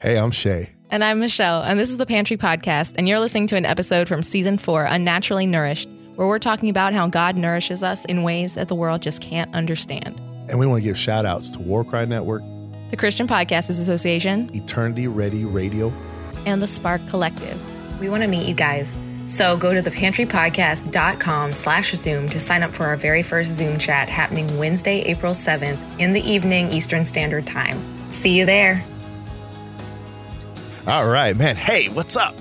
Hey, I'm Shay. And I'm Michelle, and this is the Pantry Podcast, and you're listening to an episode from season four, Unnaturally Nourished, where we're talking about how God nourishes us in ways that the world just can't understand. And we want to give shout outs to Warcry Network, the Christian Podcasters Association, Eternity Ready Radio, and the Spark Collective. We want to meet you guys. So go to thepantrypodcast.com slash Zoom to sign up for our very first Zoom chat happening Wednesday, April 7th in the evening Eastern Standard Time. See you there. All right, man. Hey, what's up?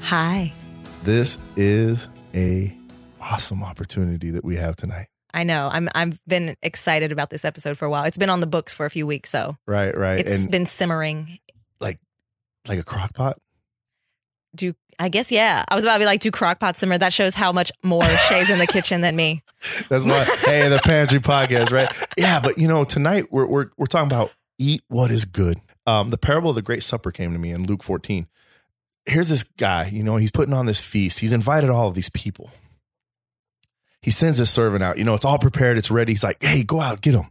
Hi. This is a awesome opportunity that we have tonight. I know. I'm I've been excited about this episode for a while. It's been on the books for a few weeks, so Right, right. it's and been simmering. like like a crock pot. Do I guess yeah. I was about to be like, do crock pot simmer? That shows how much more Shay's in the kitchen than me. That's why hey, the pantry podcast, right? Yeah, but you know, tonight we're we're we're talking about eat what is good. Um, the parable of the great supper came to me in Luke 14. Here's this guy, you know, he's putting on this feast. He's invited all of these people. He sends his servant out. You know, it's all prepared, it's ready. He's like, hey, go out, get them.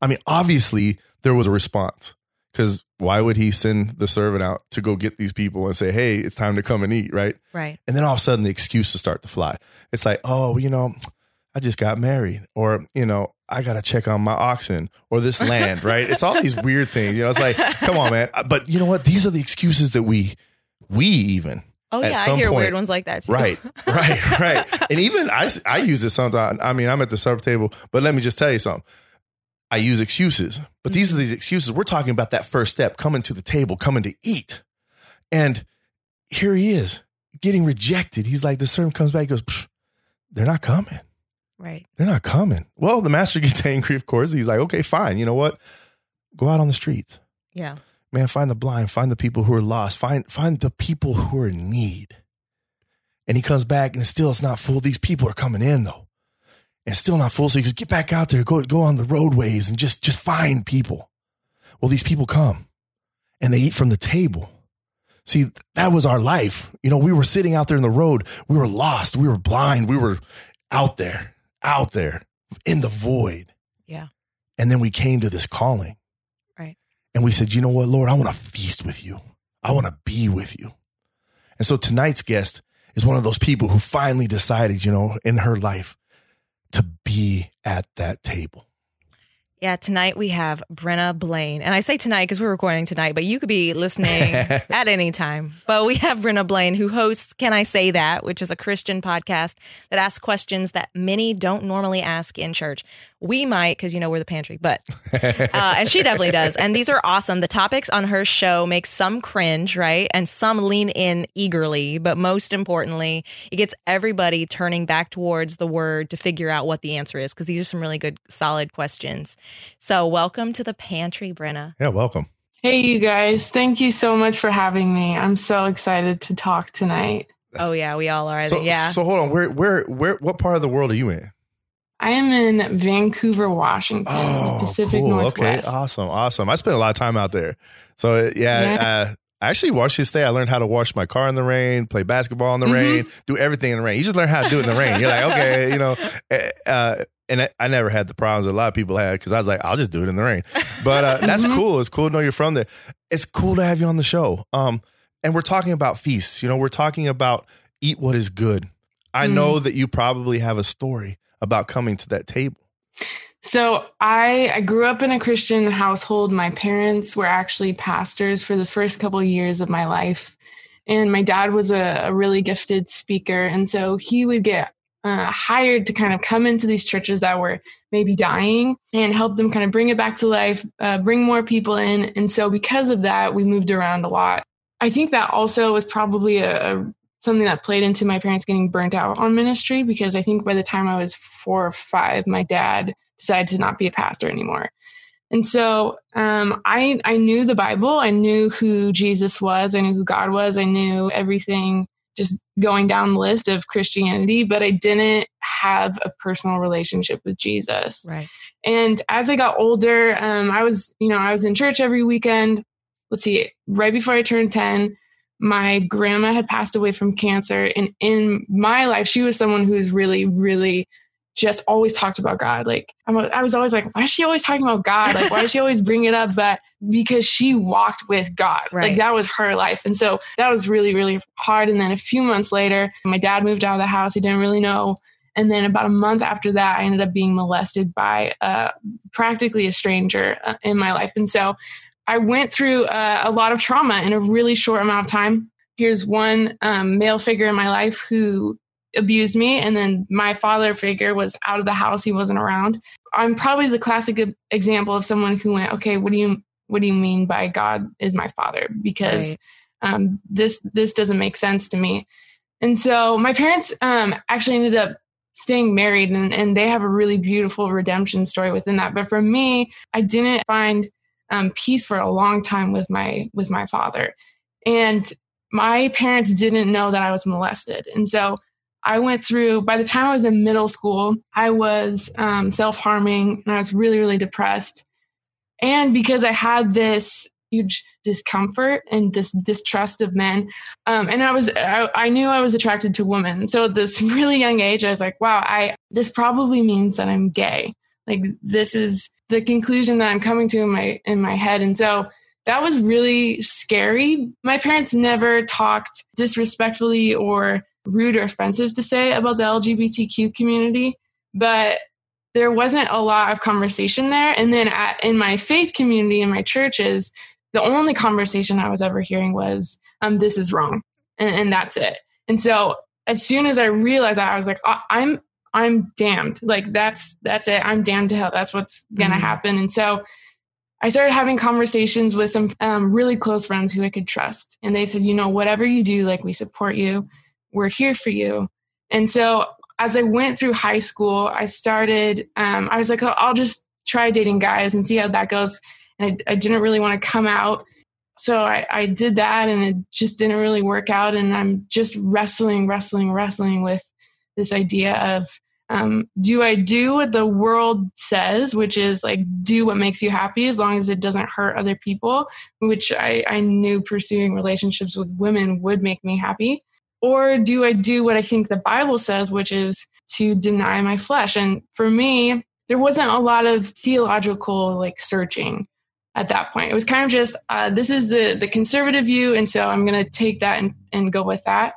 I mean, obviously, there was a response because why would he send the servant out to go get these people and say, hey, it's time to come and eat, right? Right. And then all of a sudden, the excuses start to fly. It's like, oh, you know, I just got married, or, you know, I got to check on my oxen or this land, right? It's all these weird things. You know, it's like, come on, man. But you know what? These are the excuses that we, we even, Oh At yeah, I hear point- weird ones like that too. Right, right, right. And even I, I use it sometimes. I mean, I'm at the supper table, but let me just tell you something. I use excuses, but these are these excuses. We're talking about that first step, coming to the table, coming to eat. And here he is getting rejected. He's like, the servant comes back, he goes, they're not coming. Right. They're not coming. Well, the master gets angry, of course. He's like, okay, fine. You know what? Go out on the streets Yeah. man find the blind find the people who are lost find find the people who are in need and he comes back and still it's not full these people are coming in though and still not full so he goes get back out there go go on the roadways and just just find people well these people come and they eat from the table see that was our life you know we were sitting out there in the road we were lost we were blind we were out there out there in the void Yeah. and then we came to this calling Right. and we said, you know what, Lord, I want to feast with you. I want to be with you. And so tonight's guest is one of those people who finally decided, you know, in her life to be at that table. Yeah, tonight we have Brenna Blain. And I say tonight because we're recording tonight, but you could be listening at any time. But we have Brenna Blain who hosts Can I Say That, which is a Christian podcast that asks questions that many don't normally ask in church. We might because, you know, we're the pantry, but, uh, and she definitely does. And these are awesome. The topics on her show make some cringe, right? And some lean in eagerly. But most importantly, it gets everybody turning back towards the word to figure out what the answer is because these are some really good, solid questions. So, welcome to the pantry, Brenna. Yeah, welcome. Hey, you guys. Thank you so much for having me. I'm so excited to talk tonight. Oh yeah, we all are. So, yeah. so hold on. Where, where, where, what part of the world are you in? I am in Vancouver, Washington, the Pacific Oh, cool. Northwest. Okay, awesome, awesome. I spent a lot of time out there. So yeah, Yeah. Uh, I actually Washington State. I learned how to wash my car in the rain, play basketball in the Mhm. rain, do everything in the rain. You just learn how to do it in the rain. You're like, okay, you know. Uh, and I, I never had the problems that a lot of people had because I was like, I'll just do it in the rain. But uh, that's Mhm. cool. It's cool to know you're from there. It's cool to have you on the show. Um, and we're talking about feasts. You know, we're talking about eat what is good. I Mm. know that you probably have a story about coming to that table. So I, I grew up in a Christian household. My parents were actually pastors for the first couple of years of my life. And my dad was a, a really gifted speaker. And so he would get uh, hired to kind of come into these churches that were maybe dying and help them kind of bring it back to life, uh, bring more people in. And so because of that, we moved around a lot. I think that also was probably a, a something that played into my parents getting burnt out on ministry because I think by the time I was four or five, my dad decided to not be a pastor anymore. And so um, I I knew the Bible. I knew who Jesus was. I knew who God was. I knew everything just going down the list of Christianity, but I didn't have a personal relationship with Jesus. Right. And as I got older, um, I was, you know, I was in church every weekend. Let's see, right before I turned 10, my grandma had passed away from cancer. And in my life, she was someone who's really, really just always talked about God. Like I'm, I was always like, why is she always talking about God? Like why does she always bring it up? But because she walked with God, Right. like that was her life, and so that was really really hard. And then a few months later, my dad moved out of the house. He didn't really know. And then about a month after that, I ended up being molested by uh, practically a stranger uh, in my life. And so I went through uh, a lot of trauma in a really short amount of time. Here's one um, male figure in my life who abused me, and then my father figure was out of the house; he wasn't around. I'm probably the classic example of someone who went, "Okay, what do you what do you mean by God is my father?" Because um, this this doesn't make sense to me. And so my parents um, actually ended up staying married, and, and they have a really beautiful redemption story within that. But for me, I didn't find um, peace for a long time with my with my father, and my parents didn't know that I was molested, and so I went through. By the time I was in middle school, I was um, self harming, and I was really really depressed. And because I had this huge discomfort and this distrust of men, um, and I was I, I knew I was attracted to women. So at this really young age, I was like, wow, I this probably means that I'm gay. Like this is the conclusion that I'm coming to in my in my head. And so that was really scary. My parents never talked disrespectfully or rude or offensive to say about the LGBTQ community, but there wasn't a lot of conversation there. And then at, in my faith community, in my churches, the only conversation I was ever hearing was, um, "This is wrong," and, and that's it. And so as soon as I realized that, I was like, "I- "I'm I'm damned. Like that's that's it. I'm damned to hell. That's what's gonna Mhm. happen." And so I started having conversations with some um, really close friends who I could trust, and they said, "You know, whatever you do, like we support you. We're here for you." And so as I went through high school, I started. Um, I was like, oh, "I'll just try dating guys and see how that goes." And I, I didn't really want to come out, so I, I did that, and it just didn't really work out. And I'm just wrestling, wrestling, wrestling with this idea of um, do I do what the world says, which is like do what makes you happy as long as it doesn't hurt other people, which I, I knew pursuing relationships with women would make me happy? Or do I do what I think the Bible says, which is to deny my flesh? And for me, there wasn't a lot of theological like searching at that point. It was kind of just uh, this is the the conservative view, and so I'm going to take that and, and go with that.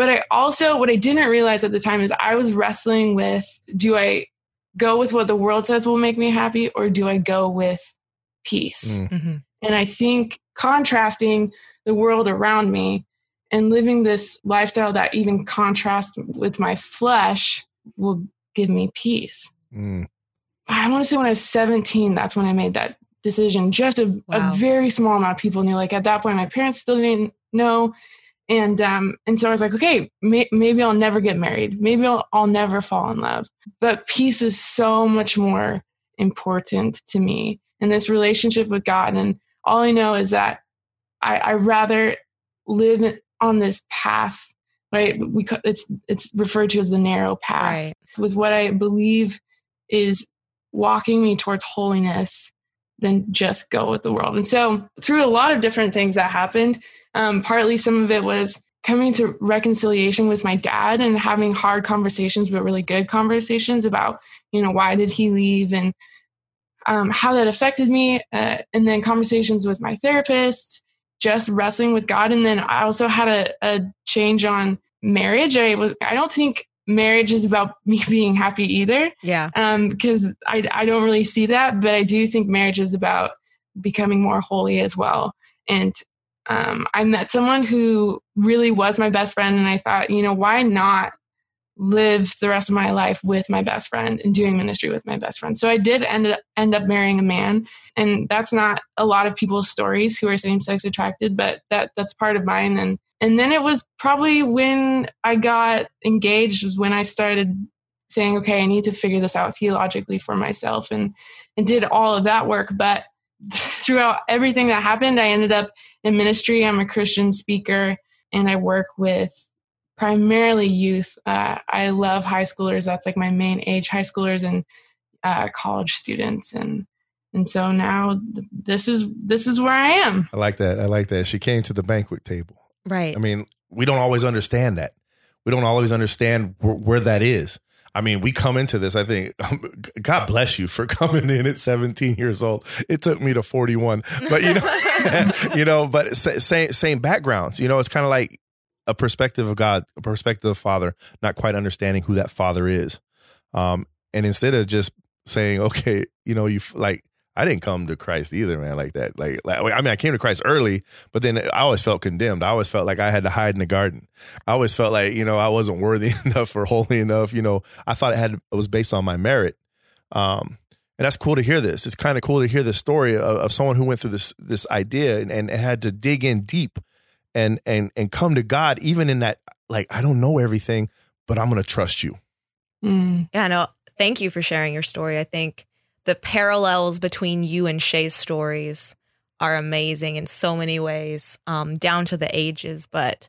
But I also, what I didn't realize at the time is I was wrestling with do I go with what the world says will make me happy or do I go with peace? Mm. hmm And I think contrasting the world around me and living this lifestyle that even contrasts with my flesh will give me peace. Mm. I want to say when I was 17, that's when I made that decision. Just a, Wow. a very small amount of people knew. Like at that point, my parents still didn't know. And um, and so I was like, okay, may, maybe I'll never get married. Maybe I'll, I'll never fall in love. But peace is so much more important to me in this relationship with God. And all I know is that I, I rather live on this path, right? We it's it's referred to as the narrow path Right. with what I believe is walking me towards holiness than just go with the world. And so, through a lot of different things that happened, um, partly some of it was coming to reconciliation with my dad and having hard conversations, but really good conversations about, you know, why did he leave and um, how that affected me. Uh, and then conversations with my therapist, just wrestling with God. And then I also had a, a change on marriage. I was, I don't think marriage is about me being happy either Yeah. um because I, I don't really see that but i do think marriage is about becoming more holy as well and um, i met someone who really was my best friend and i thought you know why not live the rest of my life with my best friend and doing ministry with my best friend so i did end up, end up marrying a man and that's not a lot of people's stories who are same-sex attracted but that that's part of mine and and then it was probably when i got engaged was when i started saying, okay, I need to figure this out theologically for myself and and did all of that work. But throughout everything that happened, I ended up in ministry. I'm a Christian speaker and I work with primarily youth. Uh, I love high schoolers. That's like my main age, high schoolers and uh, college students. And and so now th- this is this is where I am. I like that. I like that. She came to the banquet table. Right. I mean, we don't always understand that. We don't always understand wh- where that is. I mean, we come into this, I think, God bless you for coming in at 17 years old. It took me to 41, but you know, you know, but same, same backgrounds, you know, it's kind of like a perspective of God, a perspective of father, not quite understanding who that father is. Um, and instead of just saying, okay, you know, you like, I didn't come to Christ either, man, like that. Like, like, I mean, I came to Christ early, but then I always felt condemned. I always felt like I had to hide in the garden. I always felt like, you know, I wasn't worthy enough or holy enough. You know, I thought it had, it was based on my merit. Um, and that's cool to hear this. It's kind of cool to hear the story of, of, someone who went through this, this idea and, and had to dig in deep and, and, and come to God, even in that, like, I don't know everything, but I'm going to trust you. Mm. Yeah, no, thank you for sharing your story. I think the parallels between you and Shay's stories are amazing in so many ways, um, down to the ages. But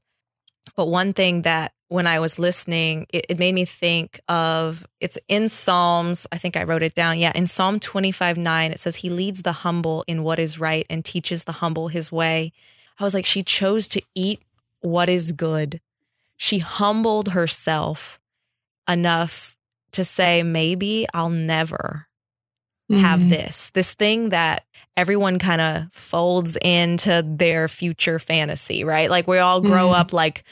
but one thing that when I was listening, it, it, made me think of it's in Psalms. I think I wrote it down. Yeah, in Psalm 25 9, it says, He leads the humble in what is right and teaches the humble his way. I was like, she chose to eat what is good. She humbled herself enough to say, maybe I'll never mm-hmm. have this, this thing that everyone kind of folds into their future fantasy, right? Like we all grow mm-hmm. up like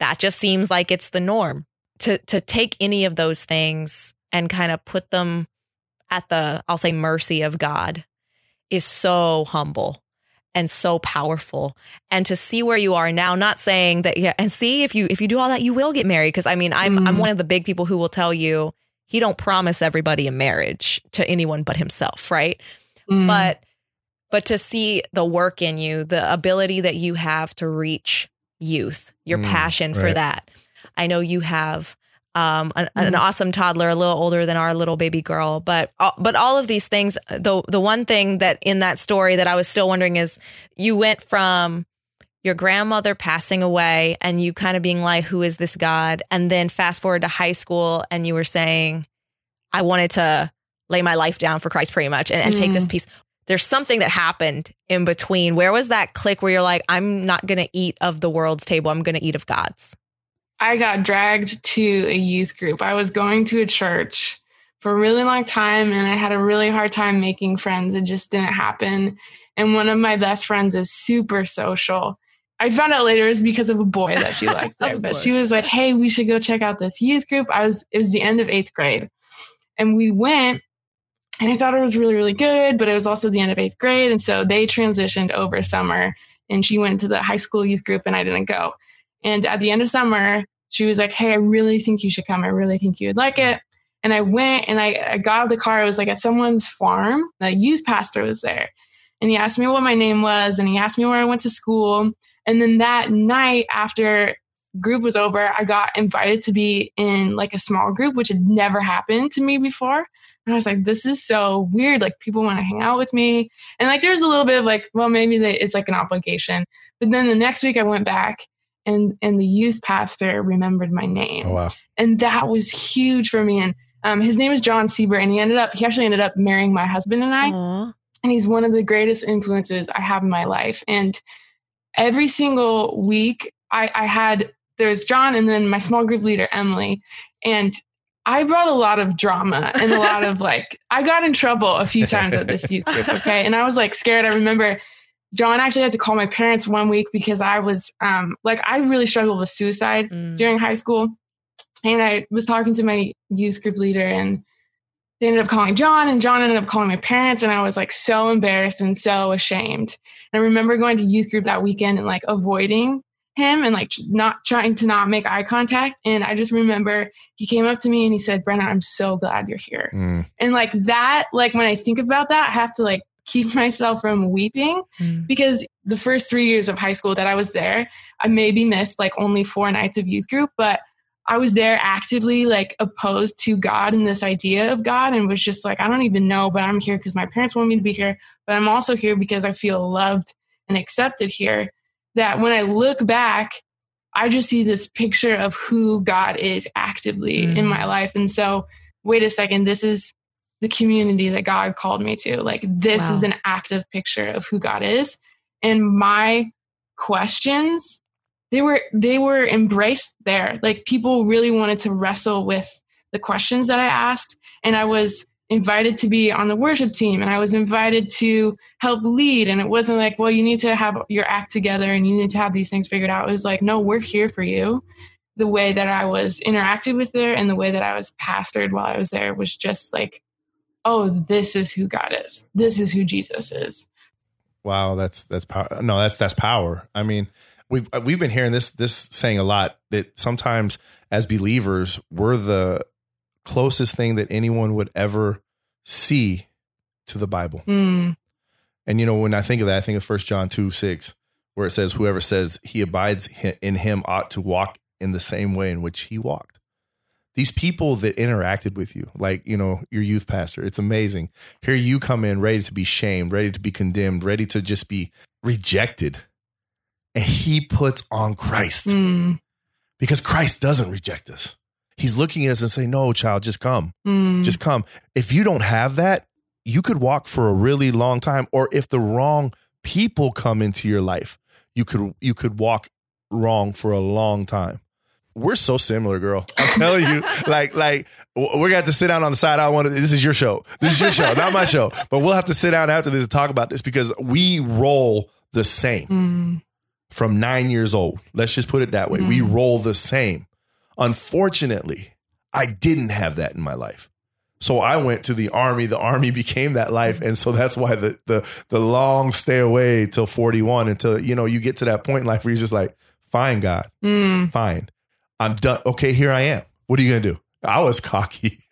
that just seems like it's the norm. To to take any of those things and kind of put them at the I'll say mercy of God is so humble and so powerful and to see where you are now not saying that yeah and see if you if you do all that you will get married because i mean i'm mm. i'm one of the big people who will tell you he don't promise everybody a marriage to anyone but himself, right? Mm. But but to see the work in you, the ability that you have to reach youth, your mm, passion right. for that. I know you have um, an, mm. an, awesome toddler, a little older than our little baby girl, but but all of these things. The the one thing that in that story that I was still wondering is you went from your grandmother passing away and you kind of being like, who is this God? And then fast forward to high school and you were saying, I wanted to lay my life down for Christ pretty much and, and mm. take this mm. piece. There's something that happened in between. Where was that click where you're like, I'm not going to eat of the world's table. I'm going to eat of God's? I got dragged to a youth group. I was going to a church for a really long time and I had a really hard time making friends. It just didn't happen. And one of my best friends is super social. I found out later it was because of a boy that she liked there. but she was like, "Hey, we should go check out this youth group." I was it was the end of eighth grade, and we went, and I thought it was really really good. But it was also the end of eighth grade, and so they transitioned over summer, and she went to the high school youth group, and I didn't go. And at the end of summer, she was like, "Hey, I really think you should come. I really think you'd like it." And I went, and I, I got out of the car. I was like at someone's farm. The youth pastor was there, and he asked me what my name was, and he asked me where I went to school and then that night after group was over, I got invited to be in like a small group, which had never happened to me before. And I was like, this is so weird. Like people want to hang out with me. And like there's a little bit of like, well, maybe they, it's like an obligation. But then the next week I went back and and the youth pastor remembered my name. Oh, wow. And that was huge for me. And um, his name is John Sieber, and he ended up he actually ended up marrying my husband and I. Aww. And he's one of the greatest influences I have in my life. And every single week I, I had there's John and then my small group leader Emily, and I brought a lot of drama and a lot of like I got in trouble a few times at this youth group. Okay, and I was like scared. I remember John actually had to call my parents one week because I was um like I really struggled with suicide mm. during high school, and I was talking to my youth group leader and they ended up calling John and John ended up calling my parents and I was like so embarrassed and so ashamed. And I remember going to youth group that weekend and like avoiding him and like not trying to not make eye contact. And I just remember he came up to me and he said, Brenna, I'm so glad you're here. Mm. And like that, like when I think about that, I have to like keep myself from weeping mm. because the first three years of high school that I was there, I maybe missed like only four nights of youth group, but I was there actively like opposed to God and this idea of God and was just like, I don't even know, but I'm here because my parents want me to be here. But I'm also here because I feel loved and accepted here. That when I look back, I just see this picture of who God is actively mm. in my life. And so, wait a second, this is the community that God called me to. Like, this wow. is an active picture of who God is. And my questions they were they were embraced there like people really wanted to wrestle with the questions that I asked. And I was invited to be on the worship team and I was invited to help lead. And it wasn't like, well, you need to have your act together and you need to have these things figured out. It was like, no, we're here for you. The way that I was interacted with there and the way that I was pastored while I was there was just like, oh, this is who God is. This is who Jesus is. Wow, that's that's power. No, that's that's power. I mean, we've we've been hearing this this saying a lot that sometimes as believers we're the closest thing that anyone would ever see to the Bible. Mm. And you know, when I think of that, I think of First John two six, where it says, "Whoever says he abides in him ought to walk in the same way in which he walked." These people that interacted with you, like you know your youth pastor, it's amazing. Here you come in ready to be shamed, ready to be condemned, ready to just be rejected, and he puts on Christ Mm. because Christ doesn't reject us. He's looking at us and saying, "No, child, just come." Mm. just come. If you don't have that, you could walk for a really long time. Or if the wrong people come into your life, you could you could walk wrong for a long time. We're so similar, girl. I'm telling you, like, like we're gonna have to sit down on the side. I want to. This is your show. This is your show, not my show. But we'll have to sit down after this and talk about this because we roll the same Mm. From nine years old. Let's just put it that way. We roll the same. Unfortunately, I didn't have that in my life. So I went to the army. The army became that life. And so that's why the the the long stay away till 41 until you know you get to that point in life where you're just like, fine, God, Mm. fine. I'm done. Okay, here I am. What are you gonna do? I was cocky.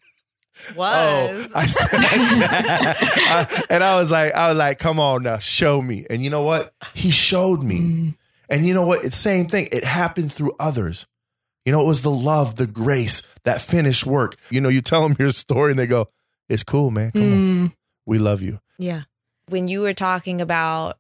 Was. Oh, I, I- and I was like, I was like, come on now, show me. And you know what? He showed me. Mm. And you know what? It's same thing. It happened through others. You know, it was the love, the grace, that finished work. You know, you tell them your story and they go, "It's cool, man. Come on, Mm. we love you." Yeah. When you were talking about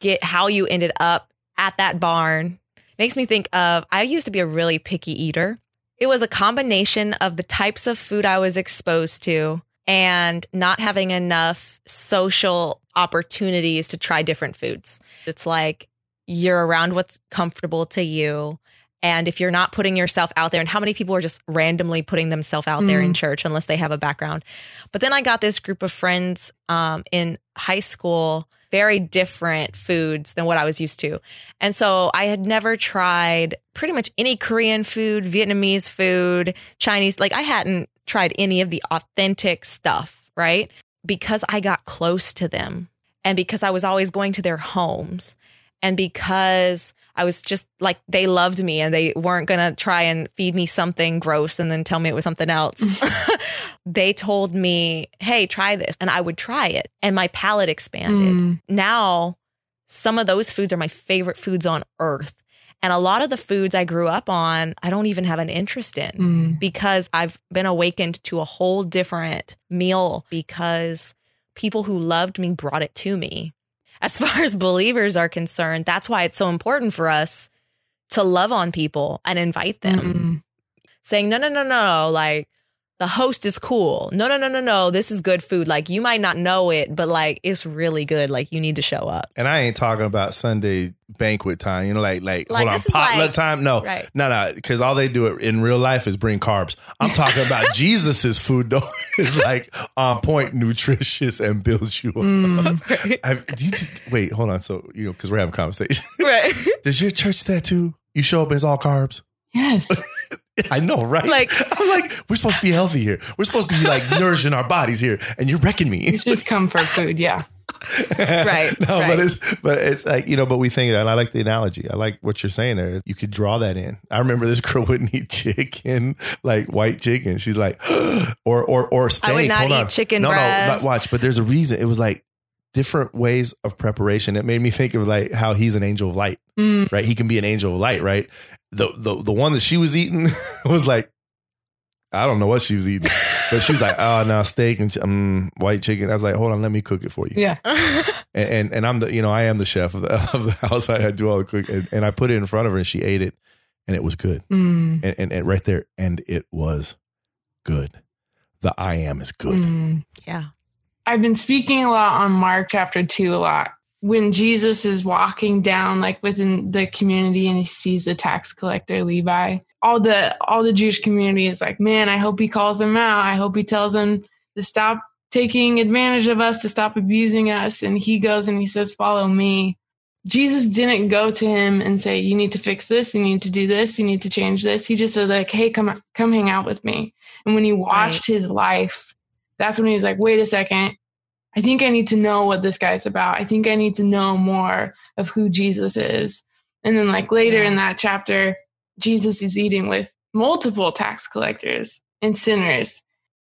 get how you ended up at that barn, makes me think of I used to be a really picky eater. It was a combination of the types of food I was exposed to and not having enough social opportunities to try different foods. It's like you're around what's comfortable to you. And if you're not putting yourself out there, and how many people are just randomly putting themselves out there in Mm. church unless they have a background? But then I got this group of friends um, in high school, very different foods than what I was used to. And so I had never tried pretty much any Korean food, Vietnamese food, Chinese. Like I hadn't tried any of the authentic stuff, right? Because I got close to them and because I was always going to their homes and because I was just like they loved me and they weren't going to try and feed me something gross and then tell me it was something else. they told me, "Hey, try this." And I would try it and my palate expanded. Mm. Now, some of those foods are my favorite foods on earth. And a lot of the foods I grew up on, I don't even have an interest in Mm. because I've been awakened to a whole different meal because people who loved me brought it to me. As far as believers are concerned, that's why it's so important for us to love on people and invite them, Mm. saying, no, no, no, no, like the host is cool. No, no, no, no, no, this is good food. Like you might not know it, but like it's really good. Like you need to show up. And I ain't talking about Sunday banquet time. You know, like like, Like, hold on, potluck like- time. No, Right. no, no, because all they do it in real life is bring carbs. I'm talking about Jesus's food though. It's like on point, nutritious, and builds you up. Mm. Have- do you just, wait, hold on. So you know, because we're having a conversation. right. Does your church that too? You show up and it's all carbs. Yes. I know, right? Like- I'm like, we're supposed to be healthy here. We're supposed to be like nourishing our bodies here, and you're wrecking me. It's just comfort food. Yeah. Right, no, right. but it's but it's like you know, but we think that. And I like the analogy. I like what you're saying there. You could draw that in. I remember this girl wouldn't eat chicken, like white chicken. She's like, or or or steak. I would not Hold eat on. chicken No, no, breast. not watch. But there's a reason. It was like different ways of preparation. It made me think of like how he's an angel of light, Mm. right? He can be an angel of light, right? The the the one that she was eating was like, I don't know what she was eating. But she was like, oh, no, steak and um, white chicken. I was like, hold on, let me cook it for you Yeah. and, and and I'm the you know I am the chef of the, of the house. I do all the cooking, and, and I put it in front of her, and she ate it, and it was good, Mm. and, and and right there, and it was good. The I am is good. Mm. yeah. I've been speaking a lot on Mark chapter 2 a lot. When Jesus is walking down like within the community and he sees the tax collector Levi, all the all the Jewish community is like, man, I hope he calls him out. I hope he tells him to stop taking advantage of us, to stop abusing us. And he goes and he says, follow me. Jesus didn't go to him and say, you need to fix this, you need to do this, you need to change this. He just said, like, hey, come come hang out with me. And when he watched right. his life, that's when he was like, wait a second. I think I need to know what this guy's about. I think I need to know more of who Jesus is. And then, like later yeah. in that chapter, Jesus is eating with multiple tax collectors and sinners.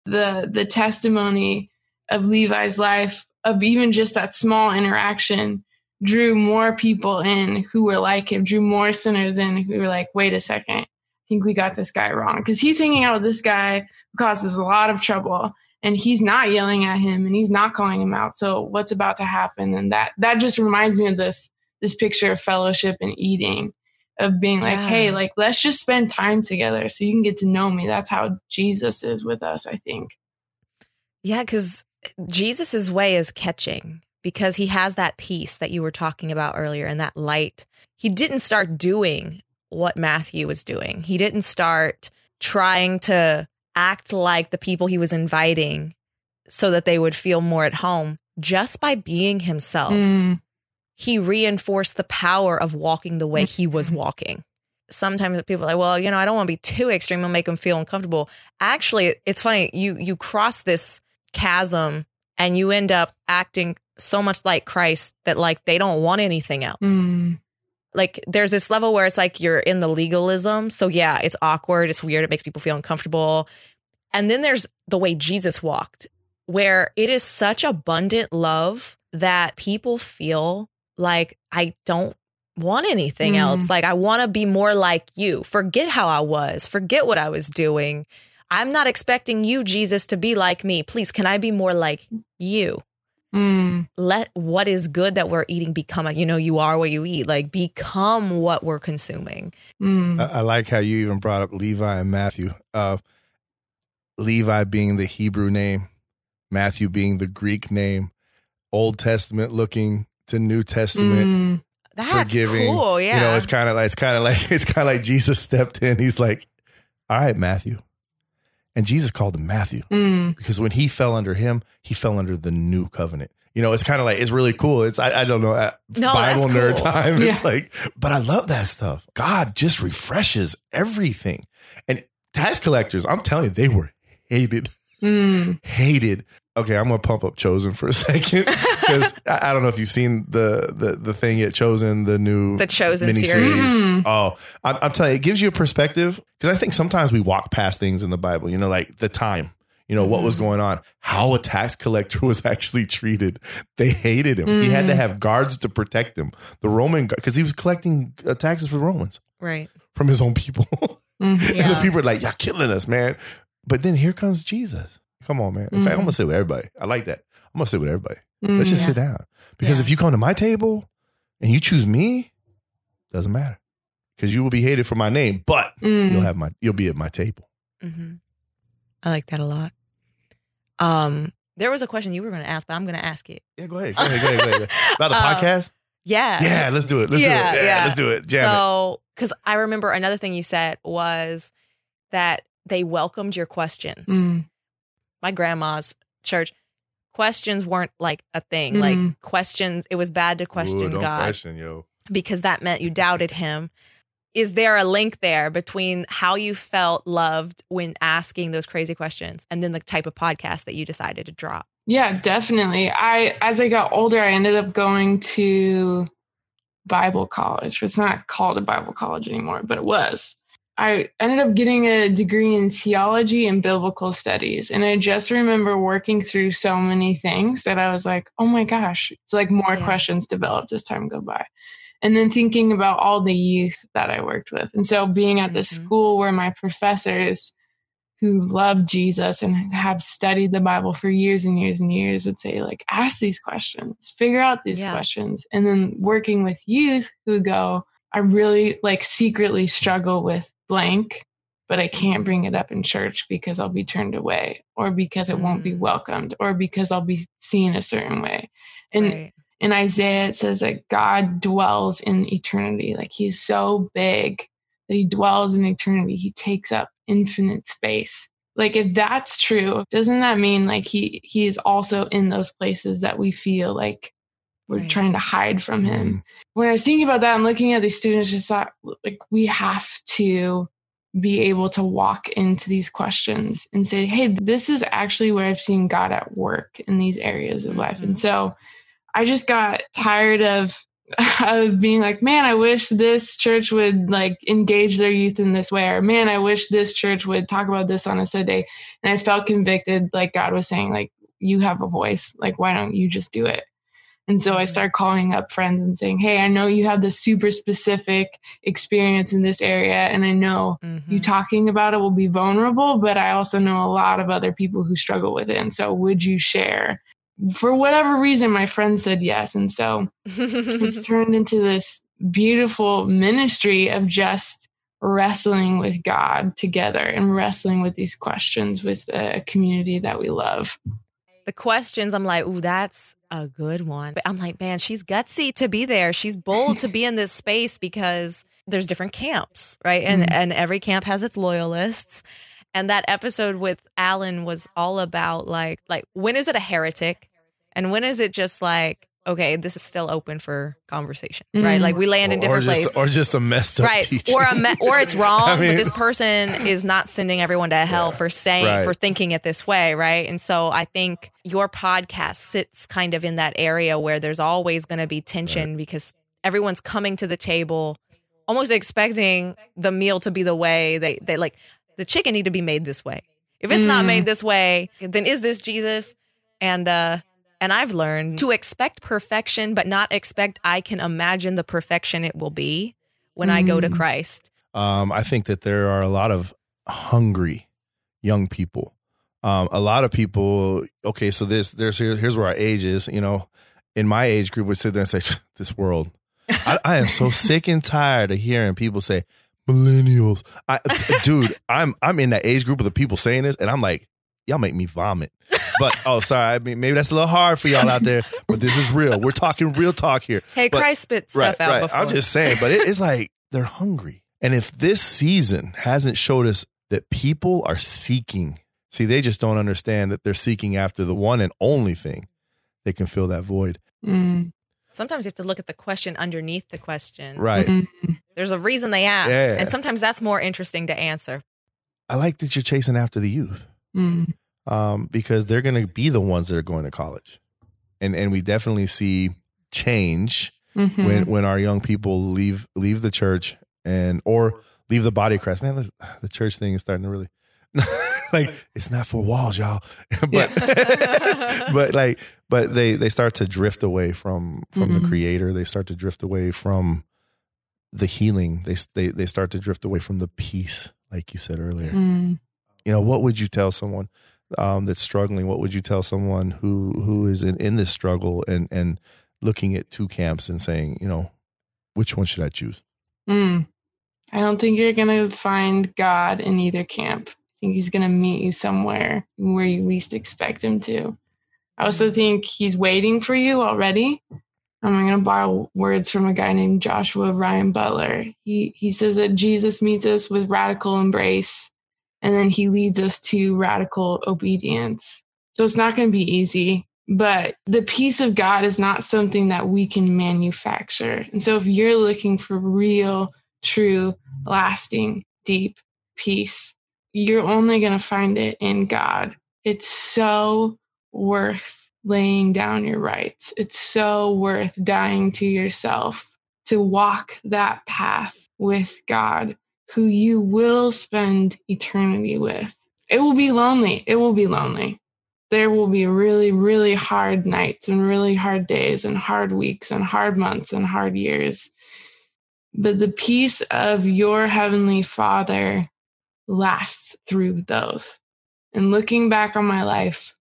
The the testimony of Levi's life, of even just that small interaction, drew more people in who were like him, drew more sinners in who were like, wait a second, I think we got this guy wrong. Because he's hanging out with this guy who causes a lot of trouble and he's not yelling at him and he's not calling him out. So what's about to happen? And that that just reminds me of this this picture of fellowship and eating of being like, yeah. hey, like let's just spend time together so you can get to know me. That's how Jesus is with us, I think. Yeah, because Jesus's way is catching because he has that peace that you were talking about earlier and that light. He didn't start doing what Matthew was doing. He didn't start trying to act like the people he was inviting so that they would feel more at home just by being himself. Mm he reinforced the power of walking the way he was mm-hmm. walking. Sometimes people are like, well, you know, I don't want to be too extreme. I'll make them feel uncomfortable. Actually, it's funny. You you cross this chasm and you end up acting so much like Christ that like they don't want anything else. Mm. Like there's this level where it's like you're in the legalism. So yeah, it's awkward, it's weird, it makes people feel uncomfortable. And then there's the way Jesus walked, where it is such abundant love that people feel like, I don't want anything mm. else. Like, I want to be more like you. Forget how I was, forget what I was doing. I'm not expecting you, Jesus, to be like me. Please, can I be more like you? Mm. Let what is good that we're eating become, a, you know, you are what you eat. Like, become what we're consuming. Mm. I, I, like how you even brought up Levi and Matthew. Uh, Levi being the Hebrew name, Matthew being the Greek name, Old Testament looking to New Testament. Mm, that's forgiving. cool. Yeah. You know, it's kind of like it's kind of like it's kind of like Jesus stepped in. He's like, "All right, Matthew." And Jesus called him Matthew mm. because when he fell under him, he fell under the new covenant. You know, it's kind of like it's really cool. It's I, I don't know uh, no, Bible nerd time. Yeah. It's like, but I love that stuff. God just refreshes everything. And tax collectors, I'm telling you, they were hated, mm. hated okay, I'm gonna pump up Chosen for a second because I, I, don't know if you've seen the the the thing yet. Chosen, the new the Chosen series. Mm. Oh, I'm, I'm, telling you, it gives you a perspective because I think sometimes we walk past things in the Bible. You know, like the time. You know, mm. what was mm-hmm. going on, how a tax collector was actually treated. They hated him. Mm. He had to mm. have guards to protect him. The Roman, because he was collecting uh, taxes for the Romans. Right. From his own people. Mm, yeah. and the people are like, y'all killing us, man. But then here comes Jesus Come on, man. In mm-hmm. fact, I'm gonna sit with everybody. I like that. I'm gonna sit with everybody. Mm-hmm. Let's just yeah. sit down. Because yeah. if you come to my table and you choose me, doesn't matter. Because you will be hated for my name, but mm-hmm. you'll have my you'll be at my table. Mm-hmm. I like that a lot. Um, there was a question you were going to ask, but I'm going to ask it. Yeah, go ahead. Go ahead. Go ahead. Go ahead. About the um, podcast. Yeah. Yeah. Let's do it. Let's yeah, do it. Yeah, yeah. Let's do it. Jam so, because I remember another thing you said was that they welcomed your questions. Mm my grandma's church, questions weren't like a thing. Mm-hmm. Like questions, it was bad to question Ooh, God question, yo. because that meant you doubted Him. Is there a link there between how you felt loved when asking those crazy questions and then the type of podcast that you decided to drop? Yeah, definitely. I as I got older, I ended up going to Bible college. It's not called a Bible college anymore, but it was. I ended up getting a degree in theology and biblical studies. And I just remember working through so many things that I was like, oh my gosh, it's like more yeah. questions developed as time go by. And then thinking about all the youth that I worked with. And so being at the mm-hmm. school where my professors who love Jesus and have studied the Bible for years and years and years would say, like, ask these questions, figure out these yeah. questions. And then working with youth who go, I really like secretly struggle with blank, but I can't bring it up in church because I'll be turned away or because it won't be mm. welcomed or because I'll be seen a certain way. And right. in Isaiah, it says that God dwells in eternity. Like he's so big that he dwells in eternity. He takes up infinite space. Like if that's true, doesn't that mean like he he is also in those places that we feel like we're Right. trying to hide from him? When I was thinking about that and looking at these students, just thought like we have to be able to walk into these questions and say, hey, this is actually where I've seen God at work in these areas of life. And mm-hmm. so I just got tired of of being like, man, I wish this church would like engage their youth in this way, or man, I wish this church would talk about this on a Sunday. And I felt convicted, like God was saying, like, you have a voice. Like, why don't you just do it? And so I started calling up friends and saying, Hey, I know you have this super specific experience in this area. And I know you Mhm. talking about it will be vulnerable, but I also know a lot of other people who struggle with it. And so would you share? For whatever reason, my friend said yes. And so it's turned into this beautiful ministry of just wrestling with God together and wrestling with these questions with a community that we love. The questions, I'm like, ooh, that's a good one. But I'm like, man, she's gutsy to be there. She's bold to be in this space because there's different camps, right? And Mhm. and every camp has its loyalists. And that episode with Alan was all about like like when is it a heretic? And when is it just like, okay, this is still open for conversation, right? Mhm. Like we land in different places. or just a messed up right teacher. or a me- or it's wrong I mean- but this person is not sending everyone to hell for saying Right. for thinking it this way right and so i think your podcast sits kind of in that area where there's always going to be tension because everyone's coming to the table almost expecting the meal to be the way they they like the chicken need to be made this way if it's not Mm. made this way then is this jesus and uh and I've learned to expect perfection, but not expect I can imagine the perfection it will be when I go to Mm. Christ. um, I think that there are a lot of hungry young people. Um, a lot of people. Okay, so this there's here, here's where our age is. You know, in my age group would sit there and say, "This world." I, I am so sick and tired of hearing people say millennials. I, dude, I'm I'm in that age group of the people saying this, and I'm like, y'all make me vomit. But oh, sorry. I mean, maybe that's a little hard for y'all out there, but this is real. We're talking real talk here. Hey, But- Christ spit stuff right, out right. before. I'm just saying, but it, it's like they're hungry. And if this season hasn't showed us that people are seeking, see, they just don't understand that they're seeking after the one and only thing that can fill that void. Mm. sometimes you have to look at the question underneath the question. Right. Mm. There's a reason they ask. Yeah. And sometimes that's more interesting to answer. I like that you're chasing after the youth Mm. um, because they're going to be the ones that are going to college. And, and we definitely see change Mhm. when when our young people leave leave the church and or leave the body of Christ. Man, the church thing is starting to really like it's not for walls, y'all. but but like but they they start to drift away from from the Mhm. creator. They start to drift away from the healing. They they they start to drift away from the peace like you said earlier. Mm. You know, what would you tell someone um, that's struggling? What would you tell someone who who is in, in this struggle and and looking at two camps and saying, you know, which one should I choose? Mm. I don't think you're going to find God in either camp. I think he's going to meet you somewhere where you least expect him to. I also think he's waiting for you already. I'm going to borrow words from a guy named Joshua Ryan Butler. He he says that Jesus meets us with radical embrace, and then he leads us to radical obedience. So it's not going to be easy, but the peace of God is not something that we can manufacture. And so if you're looking for real, true, lasting, deep peace, you're only going to find it in God. It's so worth laying down your rights. It's so worth dying to yourself to walk that path with God, who you will spend eternity with. It will be lonely. It will be lonely. There will be really, really hard nights and really hard days and hard weeks and hard months and hard years. But the peace of your Heavenly Father lasts through those. And looking back on my life,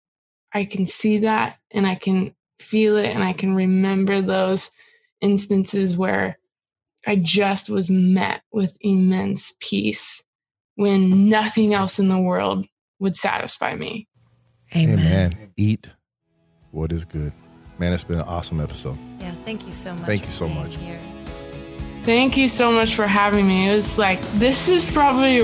I can see that and I can feel it and I can remember those instances where I just was met with immense peace when nothing else in the world would satisfy me. Amen. Eat what is good. Man, it's been an awesome episode. Yeah, thank you so much. Thank you so much. Here. Thank you so much for having me. It was like this is probably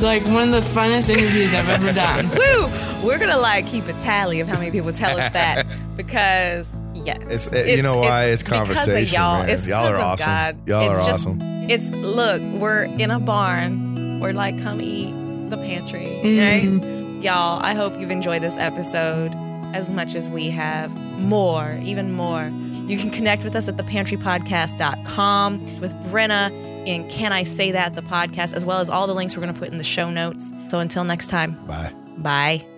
like one of the funnest interviews I've ever done. Woo! We're gonna like keep a tally of how many people tell us that because yes, It's, it- you know why? It's, because of conversation, y'all. man. It's y'all are because of awesome. God. Y'all It's are just- awesome. It's look, we're in a barn. We're like, come eat the pantry, Mhm. right? Y'all, I hope you've enjoyed this episode as much as we have. More, even more. You can connect with us at thepantrypodcast.com with Brenna and Can I Say That, the podcast, as well as all the links we're going to put in the show notes. So until next time, Bye. bye.